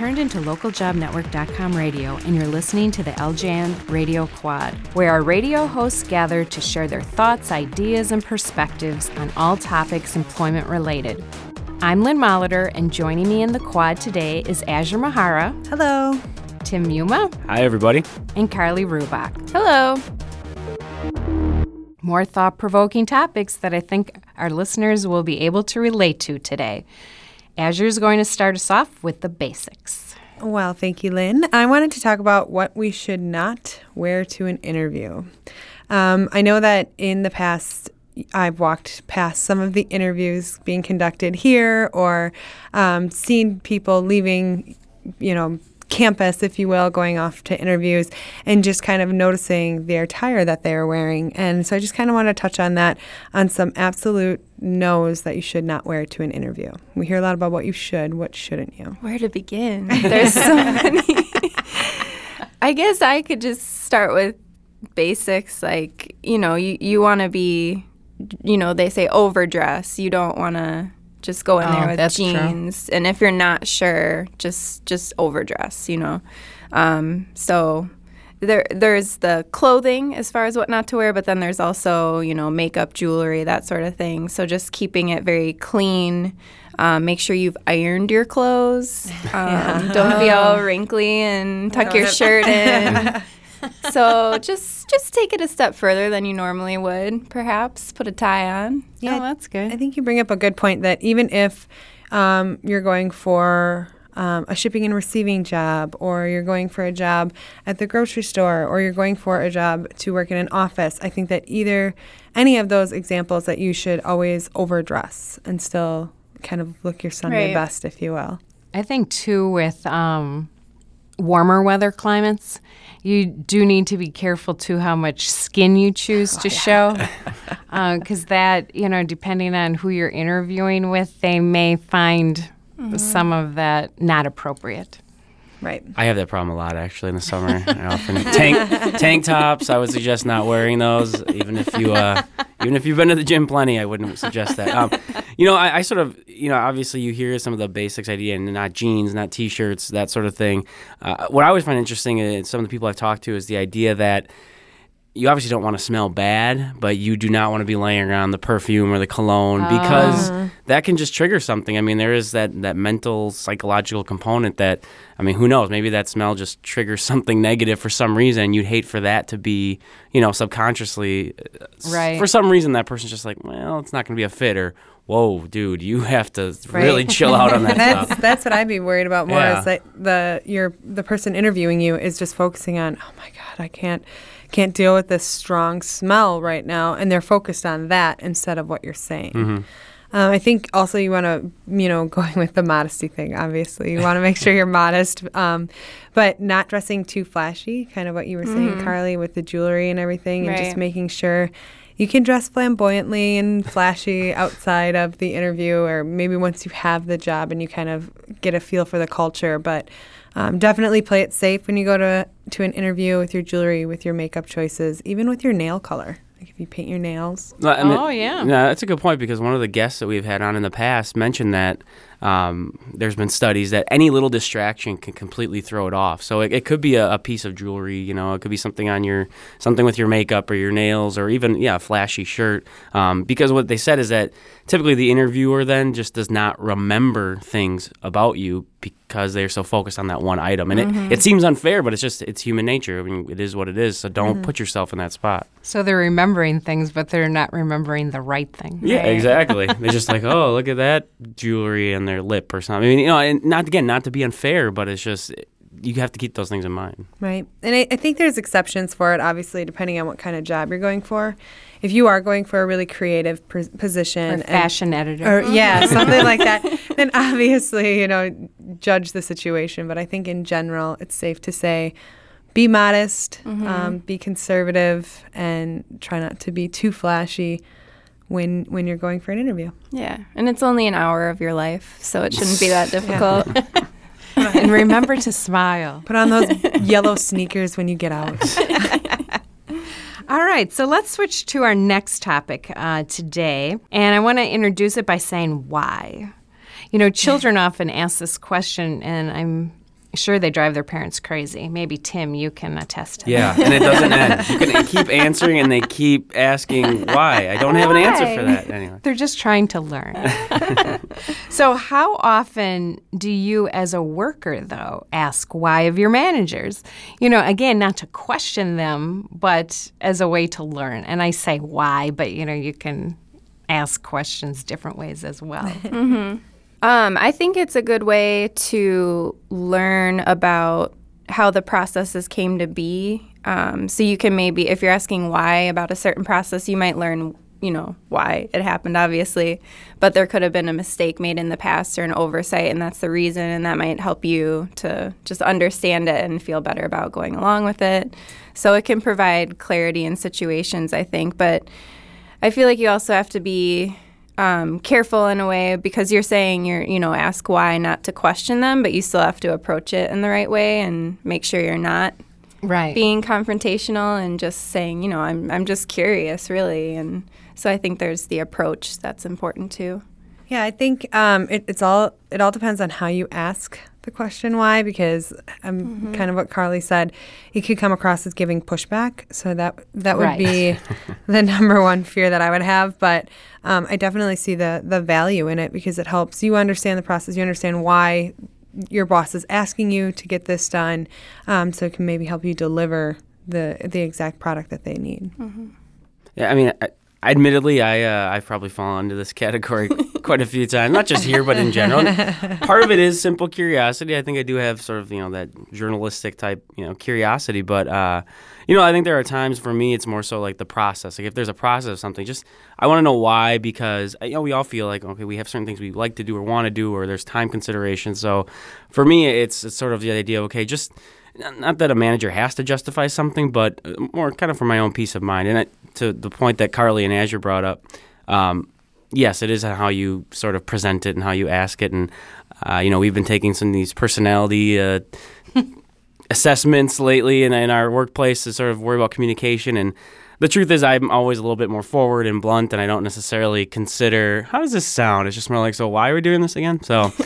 turned into localjobnetwork.com radio, and you're listening to the LJN Radio Quad, where our radio hosts gather to share their thoughts, ideas, and perspectives on all topics employment related. I'm Lynn Molitor, and joining me in the quad today is Azure Mahara. Hello. Tim Yuma. Hi, everybody. And Carly Rubach. Hello. More thought provoking topics that I think our listeners will be able to relate to today. Azure is going to start us off with the basics. Well, thank you, Lynn. I wanted to talk about what we should not wear to an interview. Um, I know that in the past, I've walked past some of the interviews being conducted here or um, seen people leaving, you know, campus, if you will, going off to interviews and just kind of noticing the attire that they are wearing. And so I just kind of want to touch on that on some absolute no's that you should not wear to an interview. We hear a lot about what you should, what shouldn't you? Where to begin? There's so many. I guess I could just start with basics like, you know, you, you want to be, you know, they say overdress. You don't want to just go in oh, there with jeans, true. and if you're not sure, just just overdress. You know, um, so there there's the clothing as far as what not to wear, but then there's also you know makeup, jewelry, that sort of thing. So just keeping it very clean. Um, make sure you've ironed your clothes. Um, yeah. Don't be all wrinkly and tuck your shirt in. So just just take it a step further than you normally would. Perhaps put a tie on. Yeah, oh, that's good. I think you bring up a good point that even if um, you're going for um, a shipping and receiving job, or you're going for a job at the grocery store, or you're going for a job to work in an office, I think that either any of those examples that you should always overdress and still kind of look your Sunday right. best, if you will. I think too with um, warmer weather climates, you do need to be careful too how much skin you choose to oh, show, because uh, that you know, depending on who you're interviewing with, they may find mm-hmm. some of that not appropriate. Right. I have that problem a lot actually in the summer. I often tank tank tops. I would suggest not wearing those, even if you uh, even if you've been to the gym plenty. I wouldn't suggest that. Um, you know, I, I, sort of you know obviously you hear some of the basics idea and not jeans, not t-shirts, that sort of thing. Uh, what I always find interesting in some of the people I've talked to is the idea that you obviously don't want to smell bad, but you do not want to be laying around the perfume or the cologne because uh. that can just trigger something. I mean, there is that, that mental, psychological component that, I mean, who knows? Maybe that smell just triggers something negative for some reason. You'd hate for that to be, you know, subconsciously. Uh, right. For some reason, that person's just like, well, it's not going to be a fit or, whoa, dude, you have to right. really chill out on that that's, stuff. That's what I'd be worried about more yeah. is that the, your, the person interviewing you is just focusing on, oh my God, I can't can't deal with this strong smell right now, and they're focused on that instead of what you're saying. Mm-hmm. Um, I think also you want to, you know, going with the modesty thing. Obviously, you want to make sure you're modest, um, but not dressing too flashy. Kind of what you were saying, mm-hmm. Carly, with the jewelry and everything, right. and just making sure you can dress flamboyantly and flashy outside of the interview, or maybe once you have the job and you kind of get a feel for the culture. But um, definitely play it safe when you go to to an interview with your jewelry, with your makeup choices, even with your nail color. Like if you paint your nails. I mean, oh yeah. Yeah, that's a good point because one of the guests that we've had on in the past mentioned that um, there's been studies that any little distraction can completely throw it off. So it, it could be a, a, piece of jewelry, you know, it could be something on your something with your makeup or your nails or even yeah, a flashy shirt. Um, because what they said is that typically the interviewer then just does not remember things about you because they're so focused on that one item. And mm-hmm. it, it seems unfair, but it's just it's human nature. I mean, it is what it is. So don't mm-hmm. put yourself in that spot. So they're remembering things, but they're not remembering the right thing. Yeah, right? exactly. they're just like, oh, look at that jewelry and their lip or something. I mean, you know, and not again, not to be unfair, but it's just you have to keep those things in mind. Right. And I, I, think there's exceptions for it, obviously, depending on what kind of job you're going for. If you are going for a really creative pr- position, or fashion and, editor, or yeah, something like that, then obviously, you know, judge the situation. But I think in general, it's safe to say be modest, mm-hmm. um, be conservative, and try not to be too flashy when when you're going for an interview. Yeah, and it's only an hour of your life, so it shouldn't be that difficult. and remember to smile. Put on those yellow sneakers when you get out. All right, so let's switch to our next topic uh, today. And I want to introduce it by saying why. You know, children often ask this question, and I'm sure they drive their parents crazy. Maybe Tim, you can attest to Yeah, that. and it doesn't end. You can keep answering, and they keep asking why. I don't have an answer for that anyway. They're just trying to learn. so, how often do you, as a worker, though, ask why of your managers? You know, again, not to question them, but as a way to learn. And I say why, but you know, you can ask questions different ways as well. Mm-hmm. Um, I think it's a good way to learn about how the processes came to be. Um, so you can maybe, if you're asking why about a certain process, you might learn, you know, why it happened, obviously. But there could have been a mistake made in the past or an oversight, and that's the reason, and that might help you to just understand it and feel better about going along with it. So it can provide clarity in situations, I think. But I feel like you also have to be um, careful in a way because you're saying you're, you know, ask why, not to question them, but you still have to approach it in the right way and make sure you're not right. being confrontational and just saying, you know, I'm, I'm just curious, really. And so I think there's the approach that's important too. Yeah, I think um, it, it's all it all depends on how you ask the question why because um, kind of what Carly said, it could come across as giving pushback. So that that would Right. be the number one fear that I would have. But um, I definitely see the the value in it because it helps you understand the process. You understand why your boss is asking you to get this done, um, so it can maybe help you deliver the the exact product that they need. Yeah, I mean, I, admittedly, I uh, I've probably fallen into this category quite a few times, not just here but in general. Part of it is simple curiosity. I think I do have sort of you know that journalistic type you know curiosity, but uh, you know I think there are times for me it's more so like the process. Like if there's a process of something, just I want to know why because you know we all feel like okay we have certain things we like to do or want to do or there's time considerations. So for me it's, it's sort of the idea okay just not that a manager has to justify something, but uh, more kind of for my own peace of mind. And it, to the point that Carly and Azure brought up, um, yes, it is how you sort of present it and how you ask it. And uh, you know, we've been taking some of these personality uh, assessments lately in, in our workplace to sort of worry about communication. And the truth is, I'm always a little bit more forward and blunt, and I don't necessarily consider how does this sound. It's just more like, so why are we doing this again? So.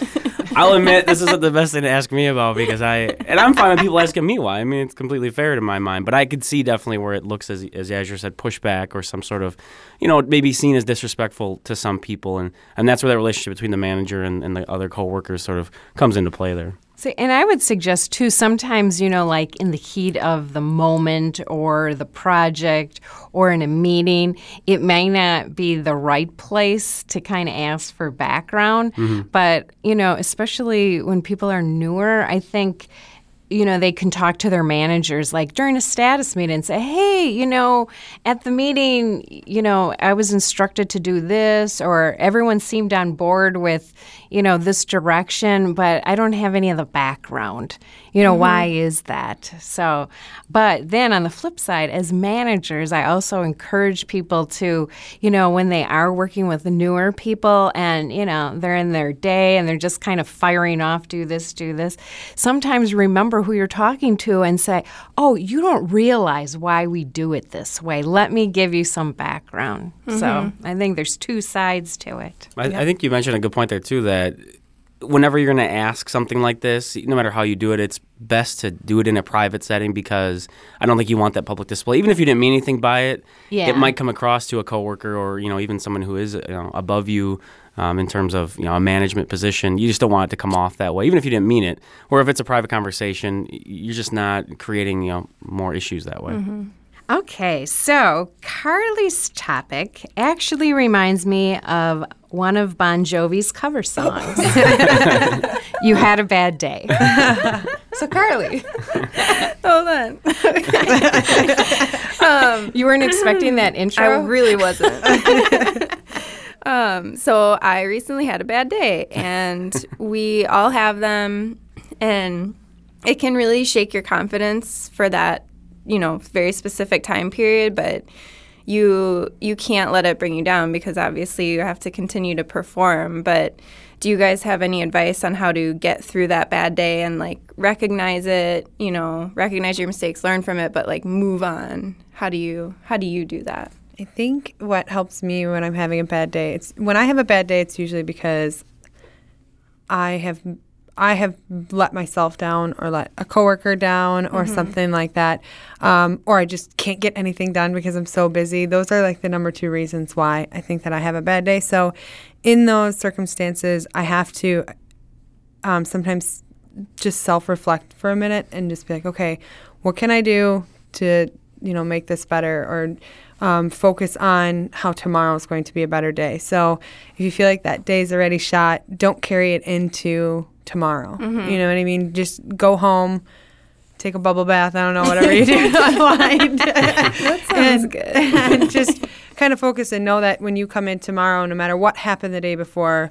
I'll admit this isn't the best thing to ask me about because I and I'm fine with people asking me why. I mean, it's completely fair to my mind, but I could see definitely where it looks as as Azure said pushback or some sort of, you know, maybe seen as disrespectful to some people, and and that's where that relationship between the manager and, and the other coworkers sort of comes into play there. So, and I would suggest too, sometimes, you know, like in the heat of the moment or the project or in a meeting, it may not be the right place to kind of ask for background. Mm-hmm. But, you know, especially when people are newer, I think you know, they can talk to their managers like during a status meeting and say, hey, you know, at the meeting, you know, I was instructed to do this, or everyone seemed on board with, you know, this direction, but I don't have any of the background. You know, why mm-hmm. is that? So, but then on the flip side, as managers, I also encourage people to, you know, when they are working with the newer people and, you know, they're in their day and they're just kind of firing off, do this, do this, sometimes remember who you're talking to and say, oh, you don't realize why we do it this way. Let me give you some background. So mm-hmm. I think there's two sides to it. I, I think you mentioned a good point there too. That whenever you're going to ask something like this, no matter how you do it, it's best to do it in a private setting because I don't think you want that public display. Even if you didn't mean anything by it, Yeah. it might come across to a coworker or you know even someone who is you know, above you. Um, in terms of you know a management position, you just don't want it to come off that way, even if you didn't mean it. Or if it's a private conversation, you're just not creating you know more issues that way. Okay, so Carly's topic actually reminds me of one of Bon Jovi's cover songs. you had a bad day. so, Carly, Hold on. you weren't expecting that intro? I really wasn't. Um, so I recently had a bad day, and we all have them, and it can really shake your confidence for that, you know, very specific time period. But you you can't let it bring you down because obviously you have to continue to perform. But do you guys have any advice on how to get through that bad day and like recognize it? You know, recognize your mistakes, learn from it, but like move on. How do you how do you do that? I think what helps me when I'm having a bad day, it's when I have a bad day, it's usually because I have I have let myself down or let a coworker down or something like that, um, or I just can't get anything done because I'm so busy. Those are like the number two reasons why I think that I have a bad day. So, in those circumstances, I have to um, sometimes just self reflect for a minute and just be like, okay, what can I do to you know make this better or um, focus on how tomorrow is going to be a better day. So if you feel like that day's already shot, don't carry it into tomorrow. Mm-hmm. You know what I mean? Just go home, take a bubble bath. I don't know whatever you do that sounds good. and just kind of focus and know that when you come in tomorrow, no matter what happened the day before,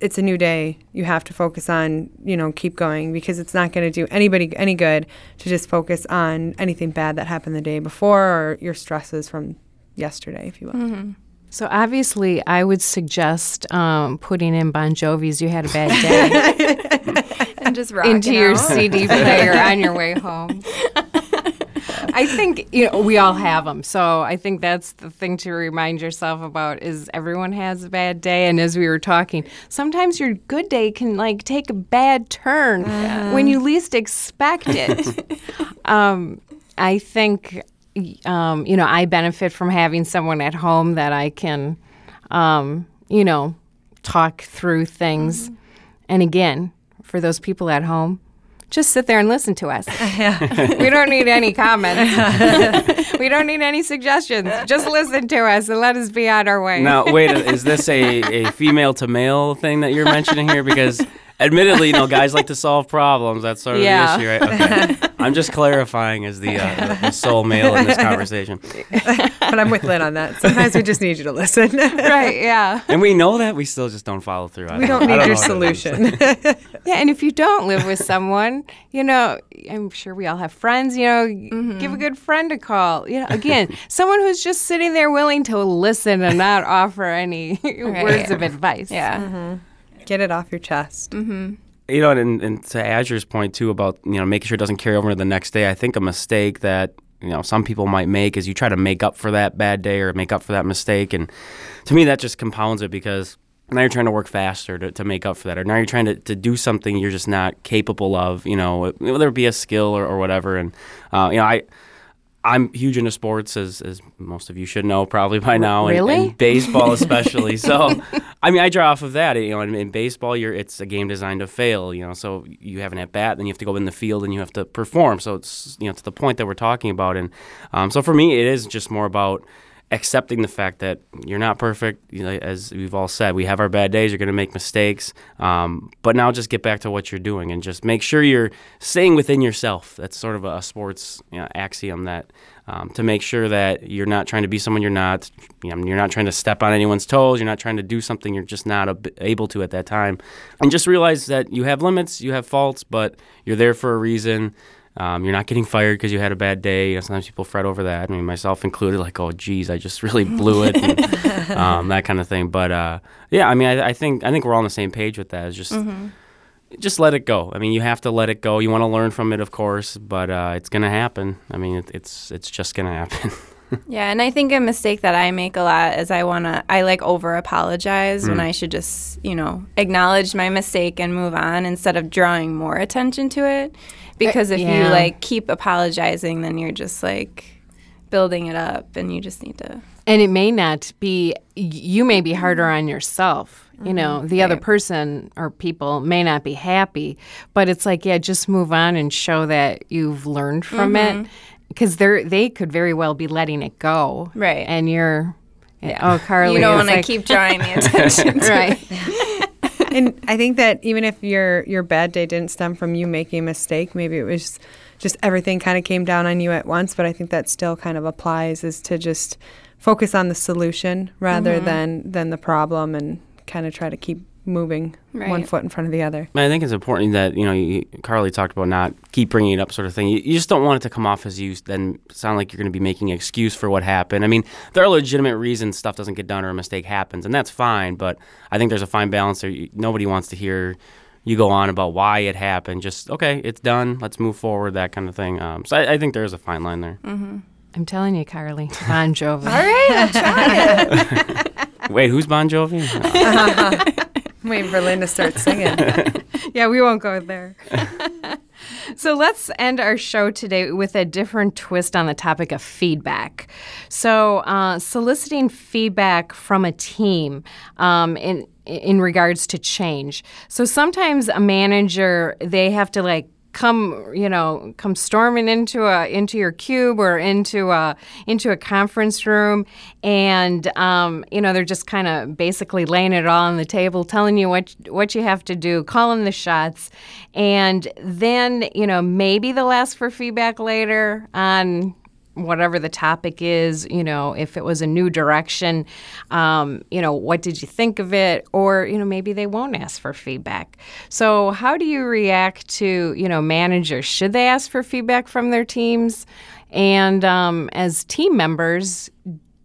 it's a new day. You have to focus on, you know, keep going because it's not going to do anybody any good to just focus on anything bad that happened the day before or your stresses from yesterday, if you will. Mm-hmm. So obviously, I would suggest um, putting in Bon Jovi's "You Had a Bad Day" and just into your out. CD player on your way home. I think you know we all have them, so I think that's the thing to remind yourself about. Is everyone has a bad day, and as we were talking, sometimes your good day can like take a bad turn when you least expect it. um, I think um, you know I benefit from having someone at home that I can, um, you know, talk through things. And again, for those people at home, just sit there and listen to us. we don't need any comments. we don't need any suggestions. Just listen to us and let us be on our way. Now, wait, is this a, a female to male thing that you're mentioning here? Because admittedly, you know, guys like to solve problems. That's sort of Yeah. the issue, right? Okay. I'm just clarifying as the, uh, the, the sole male in this conversation. But I'm with Lynn on that. Sometimes we just need you to listen. right, yeah. And we know that, we still just don't follow through. I we don't know. I need your know what it is. solution. Yeah, and if you don't live with someone, you know, I'm sure we all have friends, you know, give a good friend a call. You know, again, someone who's just sitting there willing to listen and not offer any words of advice. Yeah. Get it off your chest. you know, and, and to Azure's point too about you know making sure it doesn't carry over to the next day. I think a mistake that you know some people might make is you try to make up for that bad day or make up for that mistake, and to me that just compounds it because now you're trying to work faster to, to make up for that, or now you're trying to, to do something you're just not capable of. You know, whether it be a skill or, or whatever, and uh, you know I. I'm huge into sports, as, as most of you should know probably by now, and- Really? and, baseball especially. so, I mean, I draw off of that. You know, in, in baseball, you're it's a game designed to fail. You know, so you have an at bat, then you have to go in the field and you have to perform. So it's you know to the point that we're talking about, and um, so for me, it is just more about accepting the fact that you're not perfect. You know, as we've all said, we have our bad days. You're going to make mistakes, um, but now just get back to what you're doing and just make sure you're staying within yourself. That's sort of a, sports you know, axiom that um, to make sure that you're not trying to be someone you're not. You know, you're not trying to step on anyone's toes. You're not trying to do something you're just not ab- able to at that time. And just realize that you have limits, you have faults, but you're there for a reason. Um, you're not getting fired because you had a bad day. You know, sometimes people fret over that. I mean, myself included. Like, oh, geez, I just really blew it, and, um, that kind of thing. But uh, yeah, I mean, I, I think I think we're all on the same page with that. It's just just let it go. I mean, you have to let it go. You want to learn from it, of course, but uh, it's gonna happen. I mean, it, it's it's just gonna happen. Yeah, and I think a mistake that I make a lot is I want to I like over apologize when mm. I should just, you know, acknowledge my mistake and move on instead of drawing more attention to it. Uh, because if you like keep apologizing, then you're just like building it up and you just need to And it may not be, you may be harder on yourself. You know, mm-hmm. the other person or people may not be happy, but it's like, yeah, just move on and show that you've learned from it. Mm-hmm. Because they're they could very well be letting it go. Right. And you're, oh, Carly. you don't want to like- keep drawing the attention to Right. and I think that even if your your bad day didn't stem from you making a mistake, maybe it was just everything kind of came down on you at once. But I think that still kind of applies is to just focus on the solution rather mm-hmm. than than the problem and kind of try to keep moving one foot in front of the other. I think it's important that you know you, Carly talked about not keep bringing it up, sort of thing. You, you just don't want it to come off as you then sound like you're going to be making an excuse for what happened. I mean, there are legitimate reasons stuff doesn't get done or a mistake happens, and that's fine. But I think there's a fine balance there. You, nobody wants to hear you go on about why it happened. Just okay, it's done. Let's move forward. That kind of thing. Um, so I, I think there is a fine line there. I'm telling you, Carly. Bon Jovi. All right, I'll try it. Wait, who's Bon Jovi? waiting for Lynn to start singing. yeah, we won't go there. So let's end our show today with a different twist on the topic of feedback. So, uh, soliciting feedback from a team um, in in regards to change. So sometimes a manager they have to like come you know come storming into a into your cube or into a into a conference room and um, you know they're just kind of basically laying it all on the table telling you what what you have to do calling the shots. And then you know maybe they'll ask for feedback later on whatever the topic is, you know, if it was a new direction, um, you know, what did you think of it? Or, you know, maybe they won't ask for feedback. So, how do you react to, you know, managers? Should they ask for feedback from their teams? And um, as team members,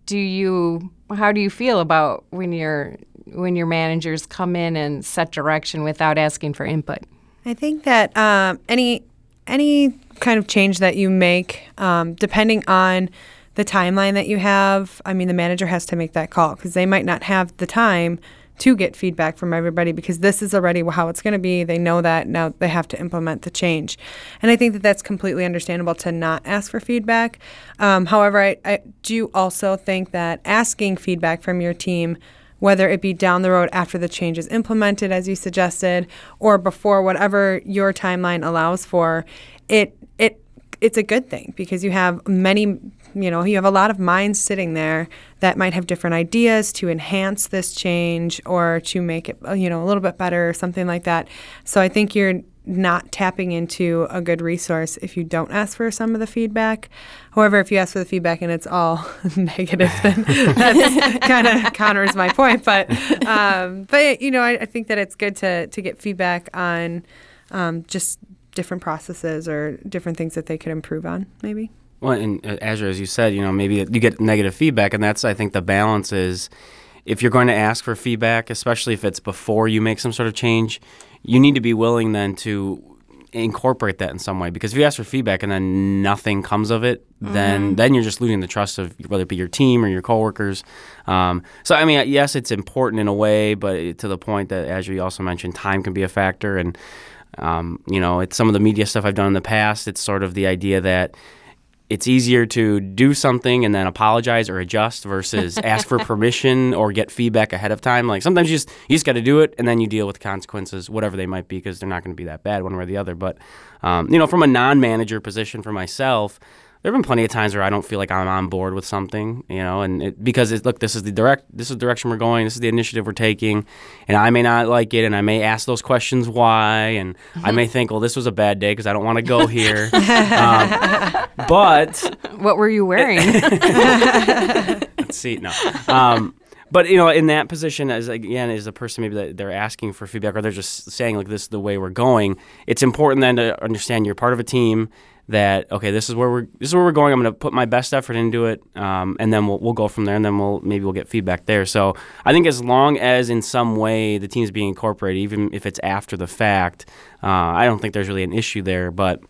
do you, how do you feel about when your when your managers come in and set direction without asking for input? I think that um, any any kind of change that you make, um, depending on the timeline that you have, I mean, the manager has to make that call because they might not have the time to get feedback from everybody because this is already how it's going to be. They know that now they have to implement the change. And I think that that's completely understandable to not ask for feedback. Um, however, I, I do also think that asking feedback from your team whether it be down the road after the change is implemented, as you suggested, or before, whatever your timeline allows for, it it it's a good thing because you have many you know you have a lot of minds sitting there that might have different ideas to enhance this change or to make it you know a little bit better or something like that. So i think you're not tapping into a good resource if you don't ask for some of the feedback. However, if you ask for the feedback and it's all negative, then that kind of counters my point. But um, but you know, I, I, think that it's good to to get feedback on um, just different processes or different things that they could improve on, maybe. Well, and uh, Azure, as you said, you know, maybe you get negative feedback, and that's I think the balance is if you're going to ask for feedback, especially if it's before you make some sort of change, you need to be willing then to incorporate that in some way. Because if you ask for feedback and then nothing comes of it mm-hmm. then then you're just losing the trust of whether it be your team or your coworkers. Um, so i mean yes it's important in a way but to the point that as you also mentioned time can be a factor. And um, you know it's some of the media stuff i've done in the past. It's sort of the idea that it's easier to do something and then apologize or adjust versus ask for permission or get feedback ahead of time. Like sometimes you just you just got to do it and then you deal with consequences, whatever they might be, because they're not going to be that bad one way or the other. But um, you know, from a non-manager position for myself, there have been plenty of times where I don't feel like I'm on board with something, you know, and it, because it, look, this is the direct, this is the direction we're going, this is the initiative we're taking, and I may not like it, and I may ask those questions why, and mm-hmm. I may think, well, this was a bad day because I don't want to go here, um, but what were you wearing? let's see, no. Um, but you know, in that position, as again, as a person maybe that they're asking for feedback or they're just saying like this is the way we're going, it's important then to understand you're part of a team that okay, this is where we're this is where we're going. I'm going to put my best effort into it, um, and then we'll we'll go from there, and then we'll maybe we'll get feedback there. So I think as long as in some way the team is being incorporated, even if it's after the fact, uh, I don't think there's really an issue there, but.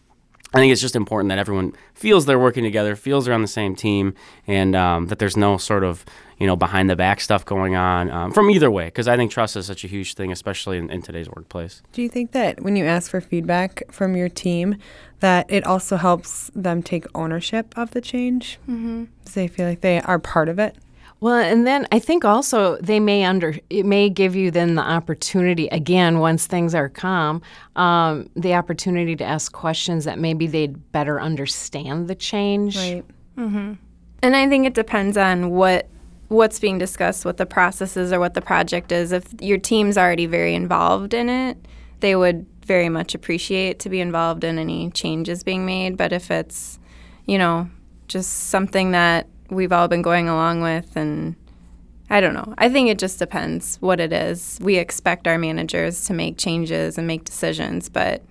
I think it's just important that everyone feels they're working together, feels they're on the same team, and um, that there's no sort of you know behind the back stuff going on um, from either way. Because I think trust is such a huge thing, especially in, in today's workplace. Do you think that when you ask for feedback from your team, that it also helps them take ownership of the change? Mm-hmm. They feel like they are part of it. Well, and then I think also they may under it may give you then the opportunity again once things are calm, um, the opportunity to ask questions that maybe they'd better understand the change. Right. Mm-hmm. And I think it depends on what what's being discussed, what the process is, or what the project is. If your team's already very involved in it, they would very much appreciate to be involved in any changes being made. But if it's, you know, just something that we've all been going along with and I don't know. I think it just depends what it is. We expect our managers to make changes and make decisions, but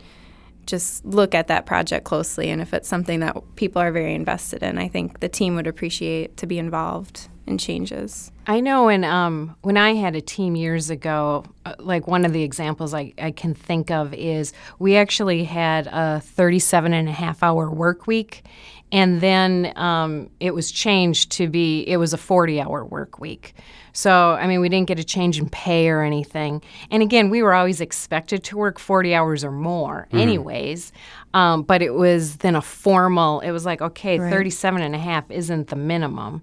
just look at that project closely. And if it's something that people are very invested in, I think the team would appreciate to be involved. in changes. I know when um, when I had a team years ago, uh, like one of the examples I, I can think of is we actually had a 37 and a half hour work week, and then um, it was changed to be it was a 40 hour work week. So, I mean, we didn't get a change in pay or anything. And again, we were always expected to work 40 hours or more, mm-hmm. anyways. Um, but it was then a formal, it was like, okay, right. 37 and a half isn't the minimum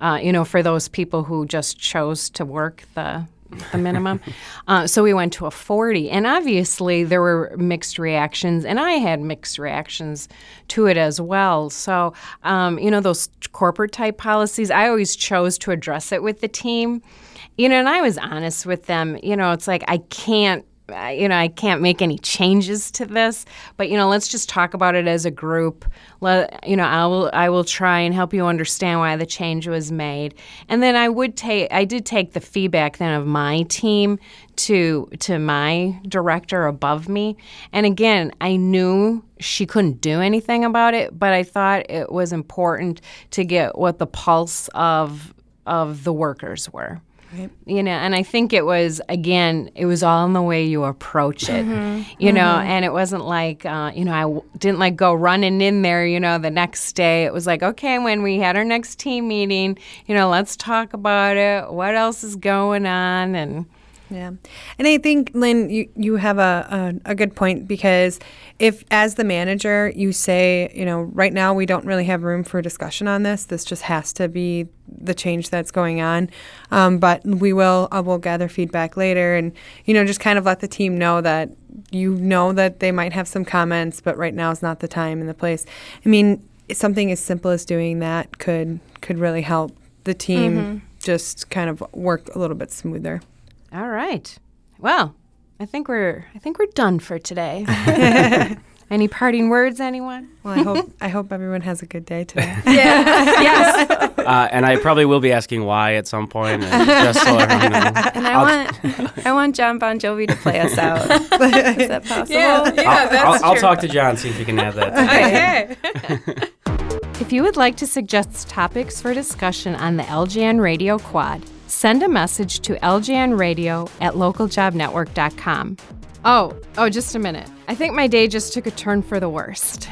uh, you know, for those people who just chose to work the the minimum. uh, so we went to a 40. And obviously, there were mixed reactions, and I had mixed reactions to it as well. So, um, you know, those corporate type policies, I always chose to address it with the team. You know, and I was honest with them. You know, it's like I can't you know, I can't make any changes to this, but you know, let's just talk about it as a group. Let, you know, I will I will try and help you understand why the change was made. And then I would take I did take the feedback then of my team to to my director above me. And again, I knew she couldn't do anything about it, but I thought it was important to get what the pulse of of the workers were. Right. You know, and I think it was again, it was all in the way you approach it. Mm-hmm. You mm-hmm. know, and it wasn't like, uh, you know, I w- didn't like go running in there. You know, the next day it was like, okay, when we had our next team meeting, you know, let's talk about it. What else is going on? And yeah. And I think, Lynn, you, you have a, a, a, good point because if, as the manager, you say, you know, right now we don't really have room for discussion on this, this just has to be the change that's going on. Um, but we will, uh, we'll gather feedback later and, you know, just kind of let the team know that you know that they might have some comments, but right now is not the time and the place. I mean, something as simple as doing that could, could really help the team mm-hmm. just kind of work a little bit smoother. All right. Well, I think we're I think we're done for today. Any parting words, anyone? Well, I hope I hope everyone has a good day today. yeah. yes. Uh, and I probably will be asking why at some point, and just so everyone knows. And I I'll want I want Jon Bon Jovi to play us out. Is that possible? Yeah, yeah I'll, that's I'll, true. I'll talk to John see if he can add that. Okay. if you would like to suggest topics for discussion on the LJN Radio Quad send a message to ljnradio at localjobnetwork.com. Oh, oh, just a minute. I think my day just took a turn for the worst.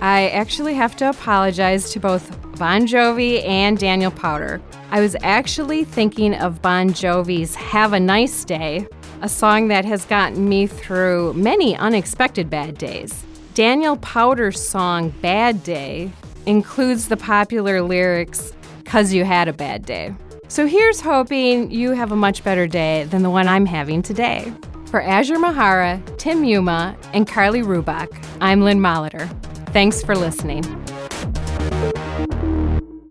I actually have to apologize to both Bon Jovi and Daniel Powter. I was actually thinking of Bon Jovi's Have a Nice Day, a song that has gotten me through many unexpected bad days. Daniel Powter's song Bad Day includes the popular lyrics, Cause You Had a Bad Day. So here's hoping you have a much better day than the one I'm having today. For Azure Mahara, Tim Yuma, and Carly Rubach, I'm Lynn Molitor. Thanks for listening.